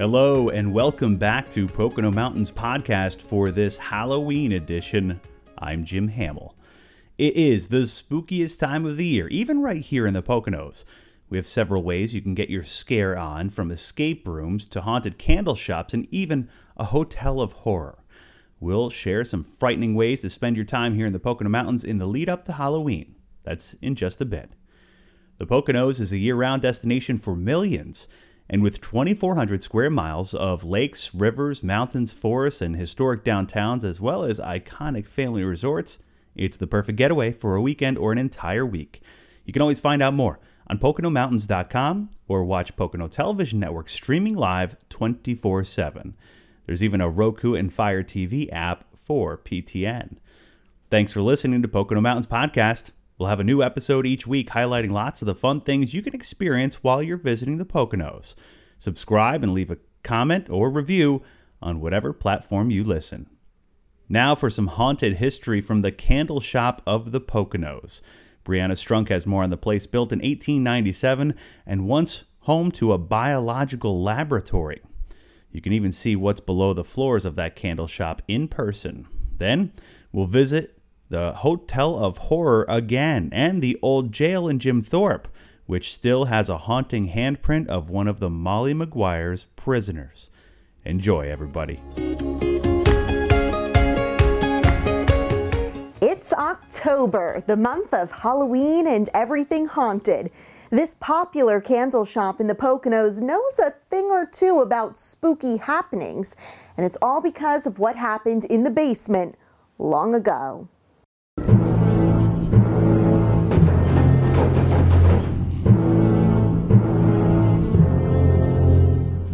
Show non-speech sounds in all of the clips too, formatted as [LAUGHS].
Hello, and welcome back to Pocono Mountains podcast for this Halloween edition. I'm Jim Hamill. It is the spookiest time of the year, even right here in the Poconos. We have several ways you can get your scare on, from escape rooms to haunted candle shops and even a hotel of horror. We'll share some frightening ways to spend your time here in the Pocono Mountains in the lead up to Halloween. That's in just a bit. The Poconos is a year round destination for millions and with 2,400 square miles of lakes, rivers, mountains, forests, and historic downtowns, as well as iconic family resorts, it's the perfect getaway for a weekend or an entire week. You can always find out more on PoconoMountains.com or watch Pocono Television Network streaming live 24 7. There's even a Roku and Fire TV app for PTN. Thanks for listening to Pocono Mountains Podcast. We'll have a new episode each week highlighting lots of the fun things you can experience while you're visiting the Poconos. Subscribe and leave a comment or review on whatever platform you listen. Now for some haunted history from the candle shop of the Poconos. Brianna Strunk has more on the place built in 1897 and once home to a biological laboratory. You can even see what's below the floors of that candle shop in person. Then we'll visit the Hotel of Horror again, and the old jail in Jim Thorpe, which still has a haunting handprint of one of the Molly Maguire's prisoners. Enjoy, everybody. It's October, the month of Halloween and everything haunted. This popular candle shop in the Poconos knows a thing or two about spooky happenings, and it's all because of what happened in the basement long ago.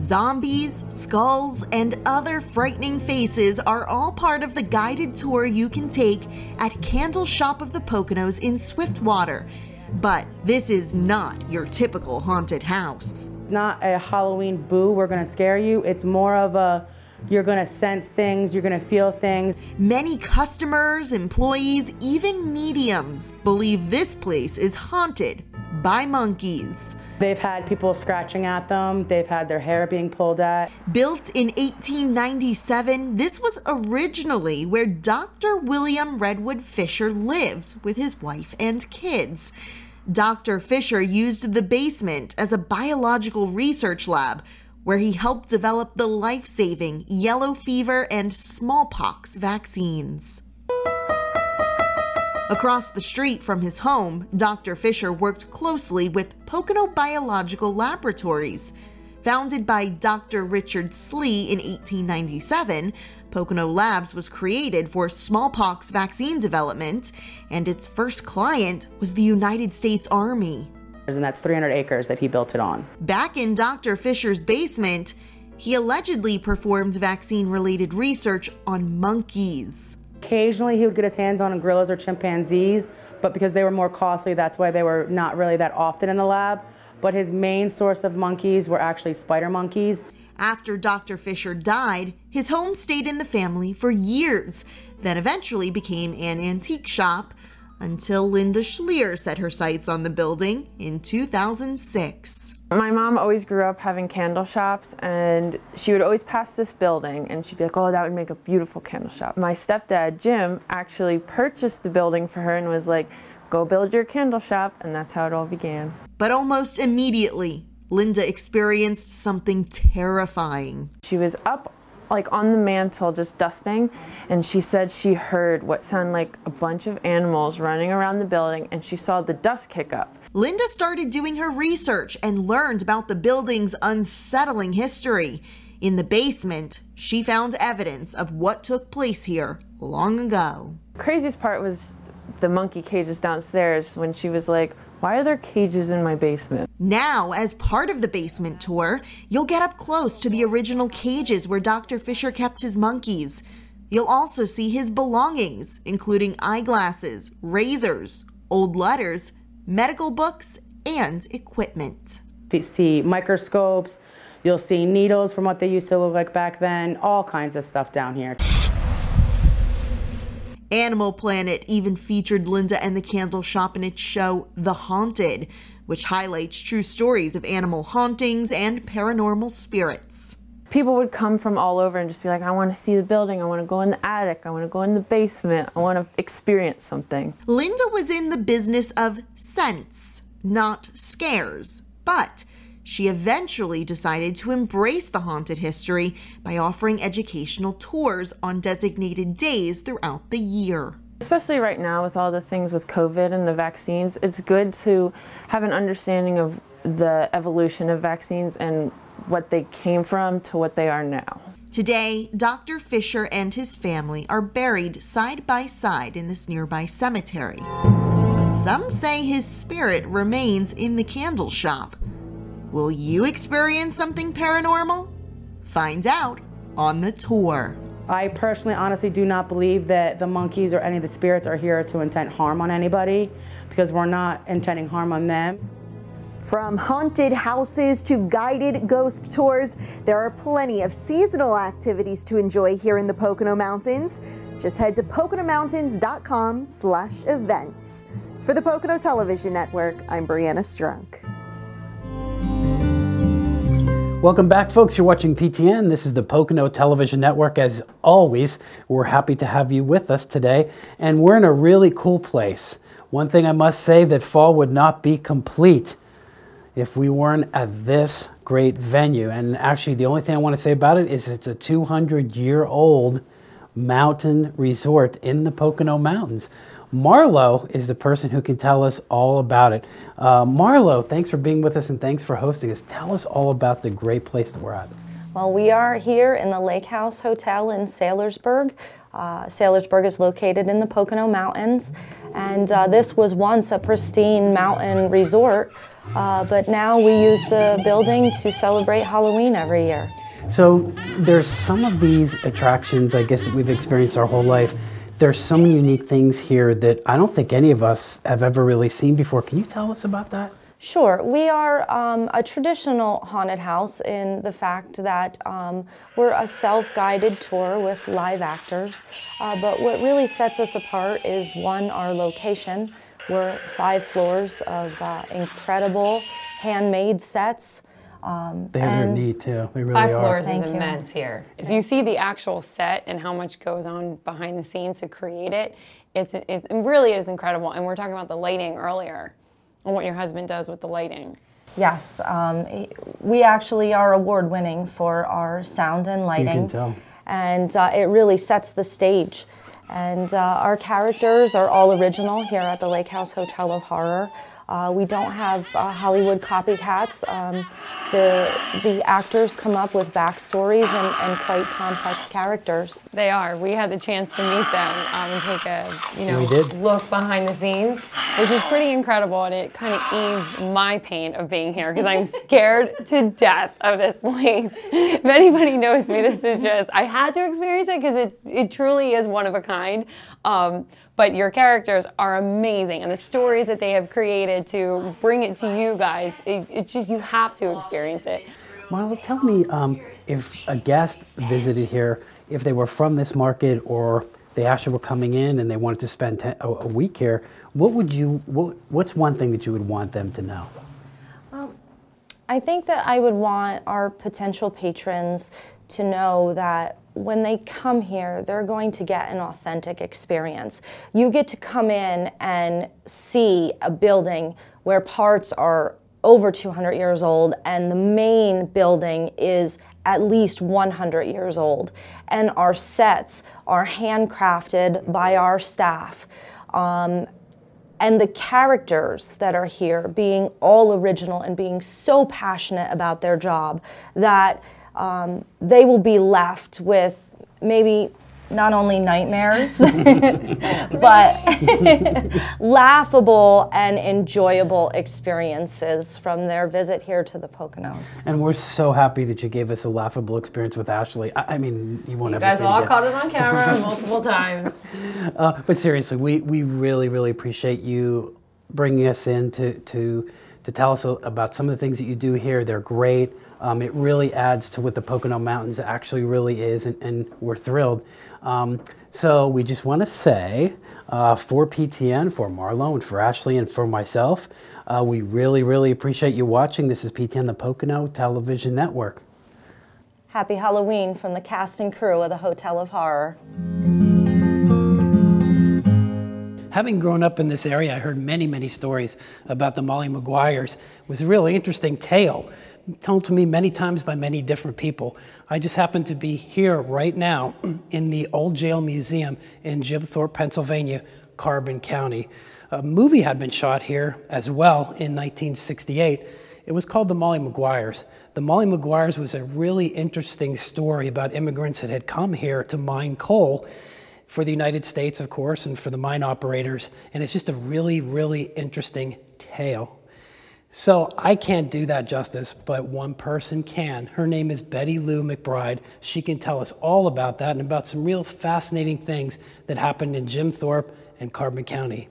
Zombies, skulls, and other frightening faces are all part of the guided tour you can take at Candle Shop of the Poconos in Swiftwater. But this is not your typical haunted house. Not a Halloween boo, we're gonna scare you. It's more of a you're gonna sense things, you're gonna feel things. Many customers, employees, even mediums believe this place is haunted by monkeys. They've had people scratching at them, they've had their hair being pulled at. Built in 1897, this was originally where Dr. William Redwood Fisher lived with his wife and kids. Dr. Fisher used the basement as a biological research lab where he helped develop the life saving yellow fever and smallpox vaccines. Across the street from his home, Dr. Fisher worked closely with Pocono Biological Laboratories. Founded by Dr. Richard Slee in 1897, Pocono Labs was created for smallpox vaccine development, and its first client was the United States Army. And that's 300 acres that he built it on. Back in Dr. Fisher's basement, he allegedly performed vaccine related research on monkeys. Occasionally, he would get his hands on gorillas or chimpanzees, but because they were more costly, that's why they were not really that often in the lab. But his main source of monkeys were actually spider monkeys. After Dr. Fisher died, his home stayed in the family for years, then eventually became an antique shop until Linda Schlier set her sights on the building in 2006. My mom always grew up having candle shops, and she would always pass this building, and she'd be like, Oh, that would make a beautiful candle shop. My stepdad, Jim, actually purchased the building for her and was like, Go build your candle shop, and that's how it all began. But almost immediately, Linda experienced something terrifying. She was up like on the mantle just dusting and she said she heard what sounded like a bunch of animals running around the building and she saw the dust kick up. Linda started doing her research and learned about the building's unsettling history. In the basement, she found evidence of what took place here long ago. Craziest part was the monkey cages downstairs when she was like, why are there cages in my basement? Now, as part of the basement tour, you'll get up close to the original cages where Dr. Fisher kept his monkeys. You'll also see his belongings, including eyeglasses, razors, old letters, medical books, and equipment. You see microscopes, you'll see needles from what they used to look like back then, all kinds of stuff down here. Animal Planet even featured Linda and the Candle Shop in its show The Haunted, which highlights true stories of animal hauntings and paranormal spirits. people would come from all over and just be like, I want to see the building, I want to go in the attic, I want to go in the basement, I want to experience something. Linda was in the business of scents, not scares, but she eventually decided to embrace the haunted history by offering educational tours on designated days throughout the year. Especially right now with all the things with COVID and the vaccines, it's good to have an understanding of the evolution of vaccines and what they came from to what they are now. Today, Dr. Fisher and his family are buried side by side in this nearby cemetery. But some say his spirit remains in the candle shop. Will you experience something paranormal? Find out on the tour. I personally, honestly, do not believe that the monkeys or any of the spirits are here to intend harm on anybody because we're not intending harm on them. From haunted houses to guided ghost tours, there are plenty of seasonal activities to enjoy here in the Pocono Mountains. Just head to poconomountains.com slash events. For the Pocono Television Network, I'm Brianna Strunk. Welcome back, folks. You're watching PTN. This is the Pocono Television Network. As always, we're happy to have you with us today, and we're in a really cool place. One thing I must say that fall would not be complete if we weren't at this great venue. And actually, the only thing I want to say about it is it's a 200 year old mountain resort in the Pocono Mountains. Marlo is the person who can tell us all about it. Uh, Marlo, thanks for being with us and thanks for hosting us. Tell us all about the great place that we're at. Well, we are here in the Lake House Hotel in Saylorsburg. Uh, Saylorsburg is located in the Pocono Mountains, and uh, this was once a pristine mountain resort, uh, but now we use the building to celebrate Halloween every year. So there's some of these attractions, I guess, that we've experienced our whole life. There's some unique things here that I don't think any of us have ever really seen before. Can you tell us about that? Sure. We are um, a traditional haunted house in the fact that um, we're a self guided tour with live actors. Uh, but what really sets us apart is one, our location. We're five floors of uh, incredible handmade sets. Um, They're, they're and- neat too. They really Five are. floors Thank is you. immense here. If you see the actual set and how much goes on behind the scenes to create it, it's it really is incredible. And we are talking about the lighting earlier, and what your husband does with the lighting. Yes, um, we actually are award winning for our sound and lighting. You can tell. And uh, it really sets the stage. And uh, our characters are all original here at the Lake House Hotel of Horror. Uh, we don't have uh, Hollywood copycats. Um, the, the actors come up with backstories and, and quite complex characters. They are. We had the chance to meet them um, and take a you know We did. look behind the scenes, which is pretty incredible, and it kind of eased my pain of being here because I'm scared [LAUGHS] to death of this place. [LAUGHS] If anybody knows me, this is just I had to experience it because it's it truly is one of a kind. Um, but your characters are amazing, and the stories that they have created to bring it to you guys, it, it's just you have to experience it. Marlo, tell me um, if a guest visited here, if they were from this market or they actually were coming in and they wanted to spend ten, a, a week here, what would you? What, what's one thing that you would want them to know? I think that I would want our potential patrons to know that when they come here, they're going to get an authentic experience. You get to come in and see a building where parts are over 200 years old and the main building is at least 100 years old. And our sets are handcrafted by our staff. Um, and the characters that are here being all original and being so passionate about their job that um, they will be left with maybe not only nightmares, [LAUGHS] but [LAUGHS] laughable and enjoyable experiences from their visit here to the Poconos. And we're so happy that you gave us a laughable experience with Ashley. I, I mean, you won't You ever guys see it all again. caught it on camera [LAUGHS] multiple times. Uh, but seriously, we, we really, really appreciate you bringing us in to, to, to tell us about some of the things that you do here. They're great. Um, it really adds to what the Pocono Mountains actually really is, and, and we're thrilled. Um, so we just want to say uh, for PTN, for Marlo, and for Ashley, and for myself, uh, we really, really appreciate you watching. This is PTN, the Pocono Television Network. Happy Halloween from the cast and crew of the Hotel of Horror. Having grown up in this area, I heard many, many stories about the Molly Maguires. It was a really interesting tale, told to me many times by many different people. I just happen to be here right now [CLEARS THROAT] in the Old Jail Museum in Jim Thorpe, Pennsylvania, Carbon County. A movie had been shot here as well in 1968. It was called The Molly Maguires. The Molly Maguires was a really interesting story about immigrants that had come here to mine coal for the United States, of course, and for the mine operators. And it's just a really, really interesting tale. So I can't do that justice, but one person can. Her name is Betty Lou McBride. She can tell us all about that and about some real fascinating things that happened in Jim Thorpe and Carbon County.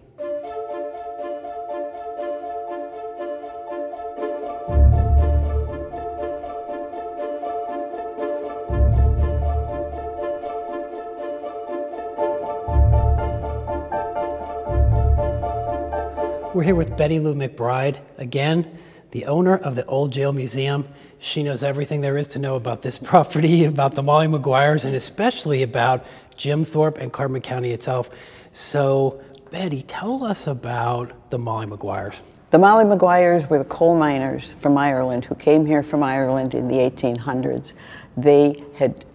Here with Betty Lou McBride, again, the owner of the Old Jail Museum. She knows everything there is to know about this [LAUGHS] property, about the Molly Maguires, and especially about Jim Thorpe and Carbon County itself. So, Betty, tell us about the Molly Maguires. The Molly Maguires were the coal miners from Ireland who came here from Ireland in the 1800s. They had,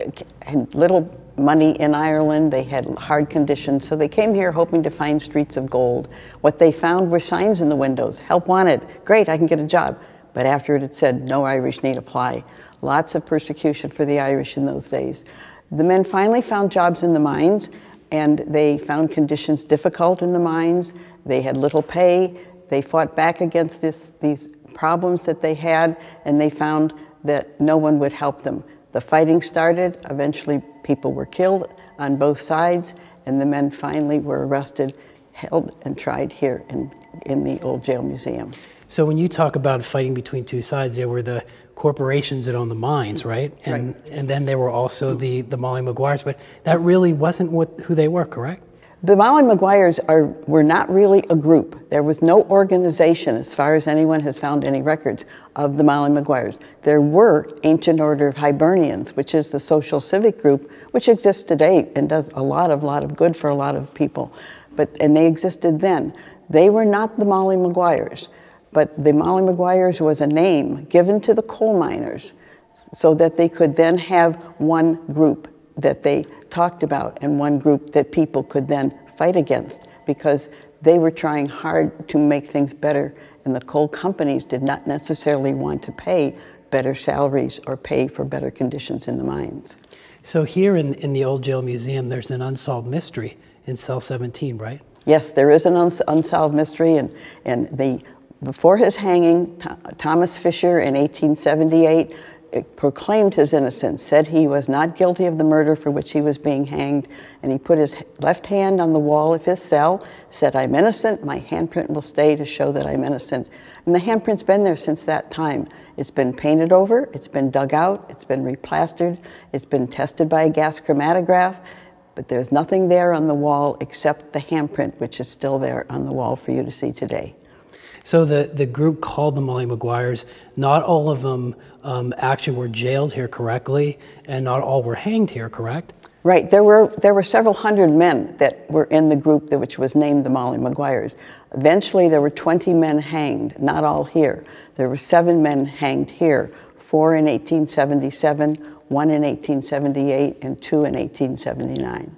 had little money in Ireland, they had hard conditions, so they came here hoping to find streets of gold. What they found were signs in the windows help wanted, great, I can get a job. But after it, had said, no Irish need apply. Lots of persecution for the Irish in those days. The men finally found jobs in the mines, and they found conditions difficult in the mines. They had little pay. They fought back against this, these problems that they had, and they found that no one would help them. The fighting started. Eventually, people were killed on both sides, and the men finally were arrested, held, and tried here in, in the Old Jail Museum. So, when you talk about fighting between two sides, there were the corporations that owned the mines, right? And, right. and then there were also the, the Molly Maguires, but that really wasn't what, who they were, correct? The Molly Maguires are, were not really a group. There was no organization, as far as anyone has found any records, of the Molly Maguires. There were Ancient Order of Hibernians, which is the social civic group, which exists today and does a lot of, lot of good for a lot of people. But, and they existed then. They were not the Molly Maguires, but the Molly Maguires was a name given to the coal miners so that they could then have one group that they talked about and one group that people could then fight against because they were trying hard to make things better and the coal companies did not necessarily want to pay better salaries or pay for better conditions in the mines. So here in, in the Old Jail Museum, there's an unsolved mystery in cell 17, right? Yes, there is an uns- unsolved mystery, and, and the, before his hanging, Thomas Fisher in 1878 proclaimed his innocence, said he was not guilty of the murder for which he was being hanged, and he put his left hand on the wall of his cell, said, I'm innocent, my handprint will stay to show that I'm innocent. And the handprint's been there since that time. It's been painted over, it's been dug out, it's been replastered, it's been tested by a gas chromatograph, but there's nothing there on the wall except the handprint, which is still there on the wall for you to see today. So the, the group called the Molly Maguires, not all of them um, actually were jailed here correctly, and not all were hanged here, correct? Right. There were there were several hundred men that were in the group that, which was named the Molly Maguires. Eventually, there were 20 men hanged. Not all here. There were seven men hanged here. Four in 1877, one in 1878, and two in 1879.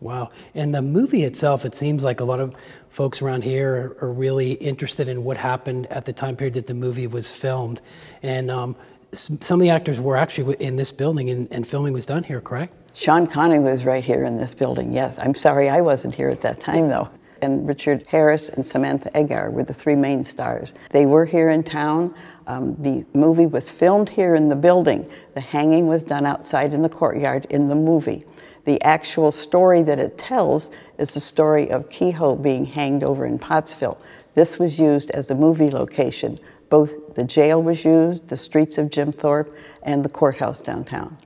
Wow. And the movie itself, it seems like a lot of folks around here are, are really interested in what happened at the time period that the movie was filmed. And um, some of the actors were actually in this building and, and, filming was done here, correct? Sean Connery was right here in this building, yes. I'm sorry I wasn't here at that time, though. And Richard Harris and Samantha Eggar were the three main stars. They were here in town. Um, the movie was filmed here in the building. The hanging was done outside in the courtyard in the movie. The actual story that it tells is the story of Kehoe being hanged over in Pottsville. This was used as a movie location. Both the jail was used, the streets of Jim Thorpe, and the courthouse downtown.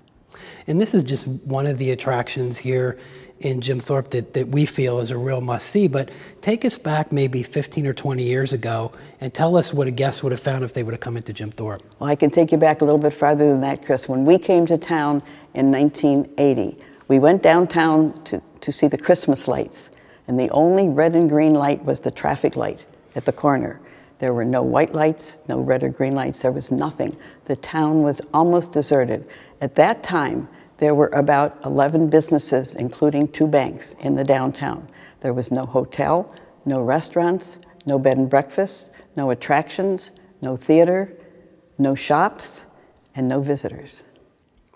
And this is just one of the attractions here in Jim Thorpe that, that we feel is a real must see. But take us back maybe 15 or 20 years ago and tell us what a guest would have found if they would have come into Jim Thorpe. Well, I can take you back a little bit farther than that, Chris. When we came to town in 1980, we went downtown to, to see the Christmas lights, and the only red and green light was the traffic light at the corner. There were no white lights, no red or green lights, there was nothing. The town was almost deserted. At that time, there were about 11 businesses, including two banks, in the downtown. There was no hotel, no restaurants, no bed and breakfast, no attractions, no theater, no shops, and no visitors.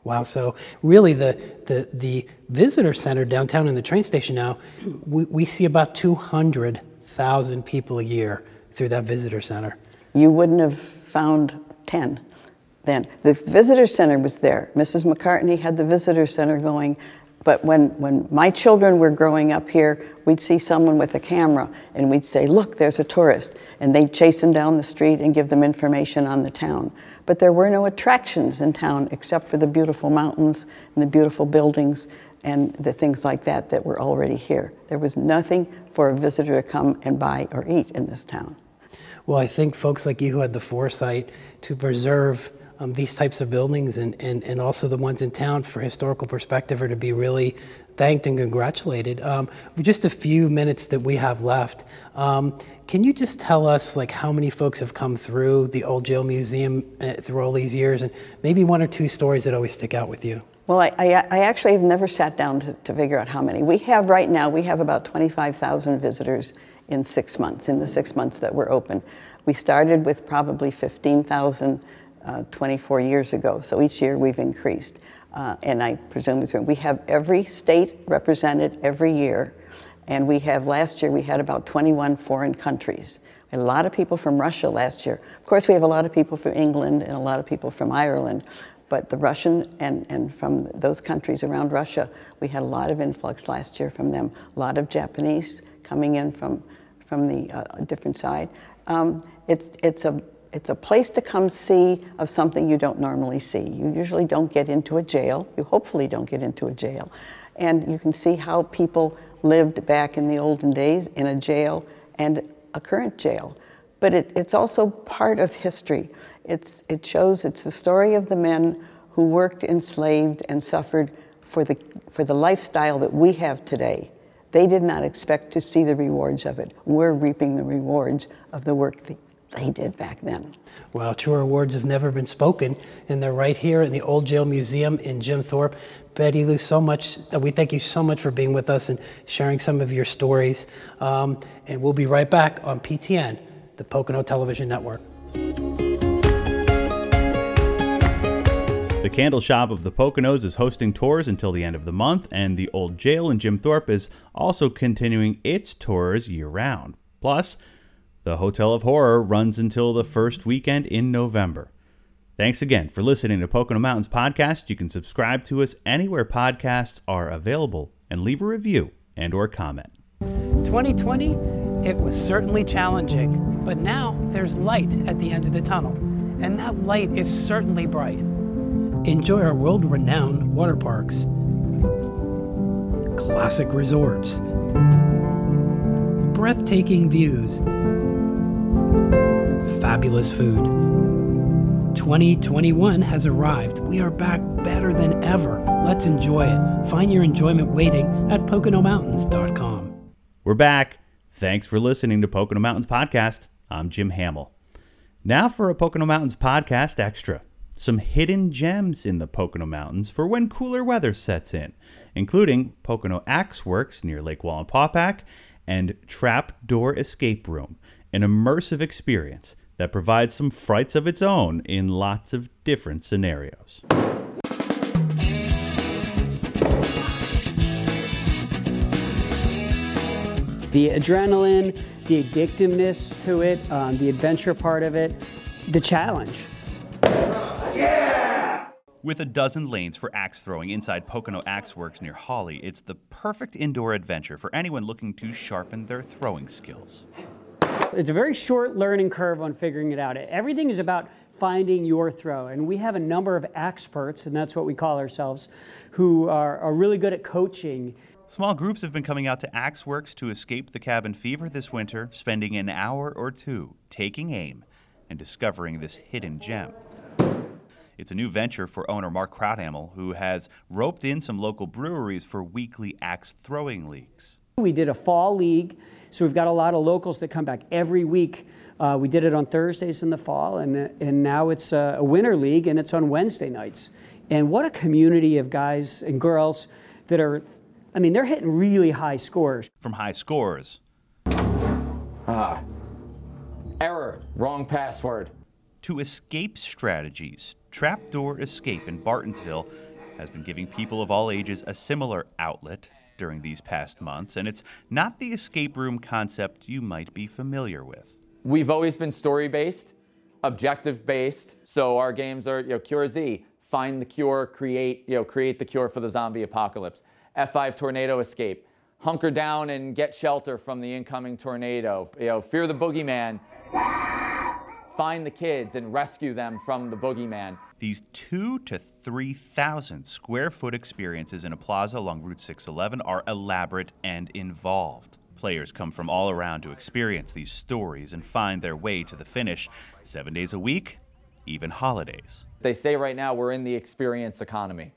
Wow, so really the, the, the visitor center downtown in the train station now, we, we see about 200,000 people a year through that visitor center. You wouldn't have found 10 then. The visitor center was there. Mrs. McCartney had the visitor center going. But when, when my children were growing up here, we'd see someone with a camera and we'd say, Look, there's a tourist. And they'd chase them down the street and give them information on the town. But there were no attractions in town except for the beautiful mountains and the beautiful buildings and the things like that that were already here. There was nothing for a visitor to come and buy or eat in this town. Well, I think folks like you who had the foresight to preserve um, these types of buildings and, and, and also the ones in town for historical perspective are to be really thanked and congratulated. Um, just a few minutes that we have left. Um, can you just tell us like how many folks have come through the old jail museum uh, through all these years and maybe one or two stories that always stick out with you? Well, I, I, I actually have never sat down to, to figure out how many. We have right now, we have about 25,000 visitors in six months, in the six months that we're open. We started with probably 15,000 uh, 24 years ago, so each year we've increased. Uh, and I presume it's, we have every state represented every year, and we have, last year we had about 21 foreign countries. A lot of people from Russia last year. Of course, we have a lot of people from England and a lot of people from Ireland, but the Russian and, and from those countries around Russia, we had a lot of influx last year from them. A lot of Japanese coming in from, from the uh, different side. Um, it's, it's, a, it's a place to come see of something you don't normally see. You usually don't get into a jail. You hopefully don't get into a jail. And you can see how people lived back in the olden days in a jail and a current jail. But it, it's also part of history. It's, it shows it's the story of the men who worked enslaved and suffered for the, for the lifestyle that we have today. They did not expect to see the rewards of it. We're reaping the rewards of the work that they did back then. Well, truer words have never been spoken, and they're right here in the Old Jail Museum in Jim Thorpe. Betty Lou, so much. Uh, we thank you so much for being with us and sharing some of your stories. Um, and we'll be right back on PTN, the Pocono Television Network. The Candle Shop of the Poconos is hosting tours until the end of the month, and the Old Jail in Jim Thorpe is also continuing its tours year round. Plus, the Hotel of Horror runs until the first weekend in November. Thanks again for listening to Pocono Mountains Podcast. You can subscribe to us anywhere podcasts are available and leave a review and or comment. 2020, it was certainly challenging, but now there's light at the end of the tunnel, and that light is certainly bright. Enjoy our world-renowned water parks, classic resorts, breathtaking views, fabulous food. 2021 has arrived. We are back better than ever. Let's enjoy it. Find your enjoyment waiting at PoconoMountains.com. We're back. Thanks for listening to Pocono Mountains Podcast. I'm Jim Hamill. Now for a Pocono Mountains Podcast Extra. Some hidden gems in the Pocono Mountains for when cooler weather sets in, including Pocono Axe Works near Lake Wallenpaupack and Trap Door Escape Room, an immersive experience that provides some frights of its own in lots of different scenarios. The adrenaline, the addictiveness to it, um, the adventure part of it, the challenge. With a dozen lanes for axe throwing inside Pocono Axe Works near Hawley, it's the perfect indoor adventure for anyone looking to sharpen their throwing skills. It's a very short learning curve on figuring it out. Everything is about finding your throw. And we have a number of experts, and that's what we call ourselves, who are, are really good at coaching. Small groups have been coming out to Axe Works to escape the cabin fever this winter, spending an hour or two taking aim and discovering this hidden gem. It's a new venture for owner Mark Krauthamel, who has roped in some local breweries for weekly axe throwing leagues. We did a fall league, so we've got a lot of locals that come back every week. Uh, we did it on Thursdays in the fall, and, and now it's a, a winter league, and it's on Wednesday nights. And what a community of guys and girls that are, I mean, they're hitting really high scores. From high scores Ah. Error. Wrong password. to escape strategies, Trapdoor Escape in Bartonsville has been giving people of all ages a similar outlet during these past months, and it's not the escape room concept you might be familiar with. We've always been story based, objective based. So our games are, you know, Cure Z, find the cure, create, you know, create the cure for the zombie apocalypse. F5 tornado escape, hunker down and get shelter from the incoming tornado. You know, fear the boogeyman, find the kids and rescue them from the boogeyman. These two to 3,000 square foot experiences in a plaza along Route 611 are elaborate and involved. Players come from all around to experience these stories and find their way to the finish seven days a week, even holidays. They say right now we're in the experience economy.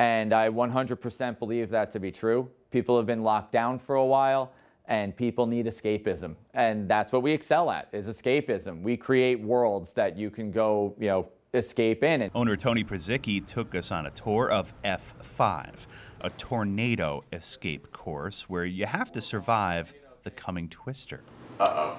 And I 100% believe that to be true. People have been locked down for a while and people need escapism. And that's what we excel at is escapism. We create worlds that you can go, you know, escape in. And Owner Tony Przicki took us on a tour of F5, a tornado escape course where you have to survive the coming twister. Uh-oh.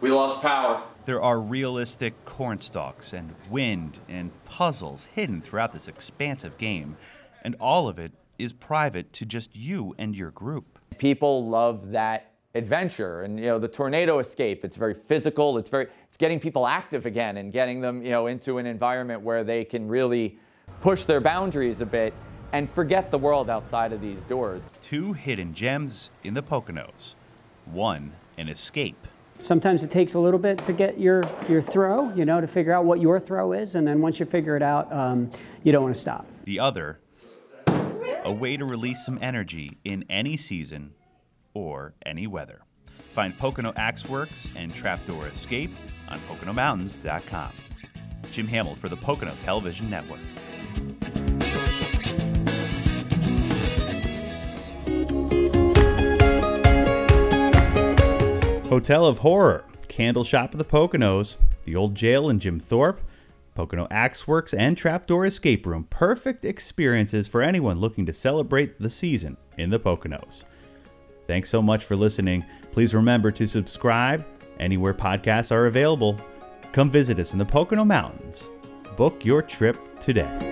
We lost power. There are realistic cornstalks and wind and puzzles hidden throughout this expansive game, and all of it is private to just you and your group. People love that adventure and you know the tornado escape. It's very physical. It's very it's getting people active again and getting them you know into an environment where they can really push their boundaries a bit and forget the world outside of these doors. Two hidden gems in the Poconos, one an escape. Sometimes it takes a little bit to get your, your throw, you know, to figure out what your throw is, and then once you figure it out, um, you don't want to stop. The other, a way to release some energy in any season or any weather. Find Pocono Axeworks and Trapdoor Escape on PoconoMountains.com. Jim Hamill for the Pocono Television Network. Hotel of Horror, Candle Shop of the Poconos, the Old Jail in Jim Thorpe, Pocono Axe Works and Trapdoor Escape Room. Perfect experiences for anyone looking to celebrate the season in the Poconos. Thanks so much for listening. Please remember to subscribe anywhere podcasts are available. Come visit us in the Pocono Mountains. Book your trip today.